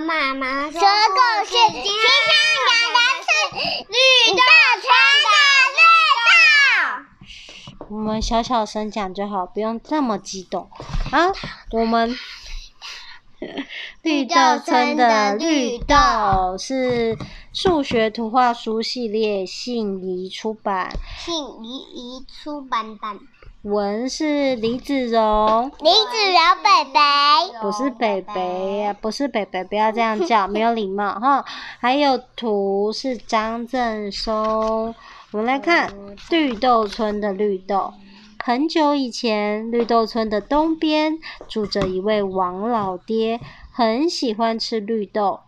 妈妈说故事，今天讲的是绿豆村的绿豆。我们小小声讲就好，不用这么激动啊！我们 绿豆村的绿豆是数学图画书系列，信宜出版。信宜出版的。文是李子荣，李子荣北北，不是北北呀，不是北北，不要这样叫，没有礼貌哈。还有图是张振松，我们来看绿豆村的绿豆。很久以前，绿豆村的东边住着一位王老爹，很喜欢吃绿豆。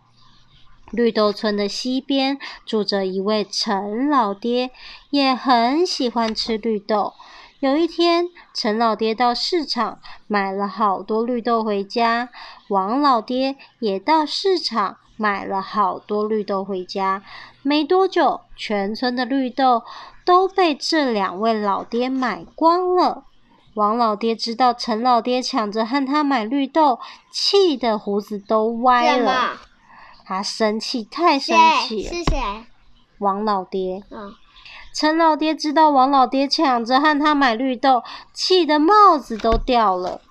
绿豆村的西边住着一位陈老爹，也很喜欢吃绿豆。有一天，陈老爹到市场买了好多绿豆回家，王老爹也到市场买了好多绿豆回家。没多久，全村的绿豆都被这两位老爹买光了。王老爹知道陈老爹抢着和他买绿豆，气得胡子都歪了。他生气，太生气了。是谁？王老爹。嗯。陈老爹知道王老爹抢着和他买绿豆，气得帽子都掉了。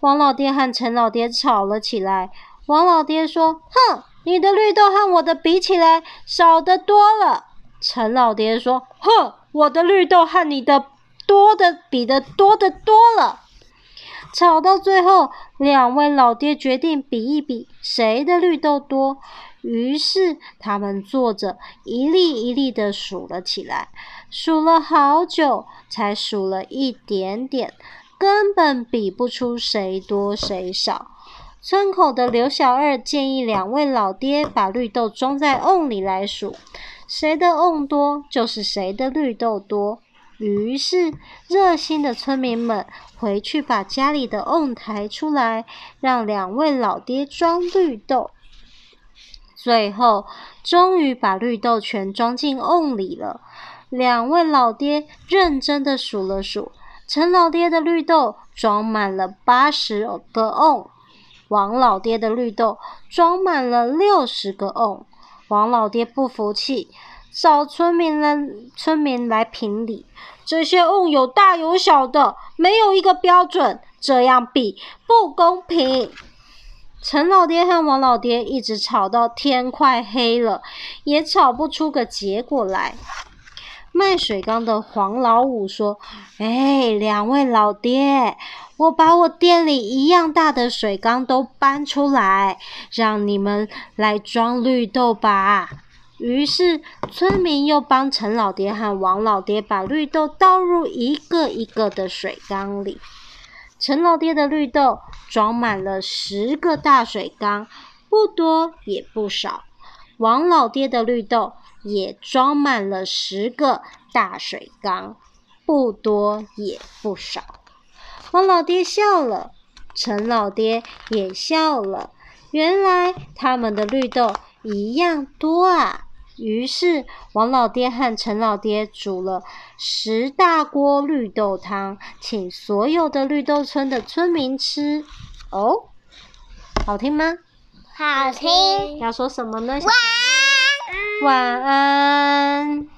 王老爹和陈老爹吵了起来。王老爹说：“哼，你的绿豆和我的比起来，少得多了。”陈老爹说：“哼，我的绿豆和你的多的比的多的多了。”吵到最后，两位老爹决定比一比，谁的绿豆多。于是他们坐着一粒一粒的数了起来，数了好久，才数了一点点，根本比不出谁多谁少。村口的刘小二建议两位老爹把绿豆装在瓮里来数，谁的瓮多就是谁的绿豆多。于是热心的村民们回去把家里的瓮抬出来，让两位老爹装绿豆。最后，终于把绿豆全装进瓮里了。两位老爹认真的数了数，陈老爹的绿豆装满了八十个瓮，王老爹的绿豆装满了六十个瓮。王老爹不服气，找村民来，村民来评理。这些瓮有大有小的，没有一个标准，这样比不公平。陈老爹和王老爹一直吵到天快黑了，也吵不出个结果来。卖水缸的黄老五说：“哎，两位老爹，我把我店里一样大的水缸都搬出来，让你们来装绿豆吧。”于是村民又帮陈老爹和王老爹把绿豆倒入一个一个的水缸里。陈老爹的绿豆装满了十个大水缸，不多也不少。王老爹的绿豆也装满了十个大水缸，不多也不少。王老爹笑了，陈老爹也笑了。原来他们的绿豆一样多啊！于是，王老爹和陈老爹煮了十大锅绿豆汤，请所有的绿豆村的村民吃。哦，好听吗？好听。要说什么呢？晚安。晚安。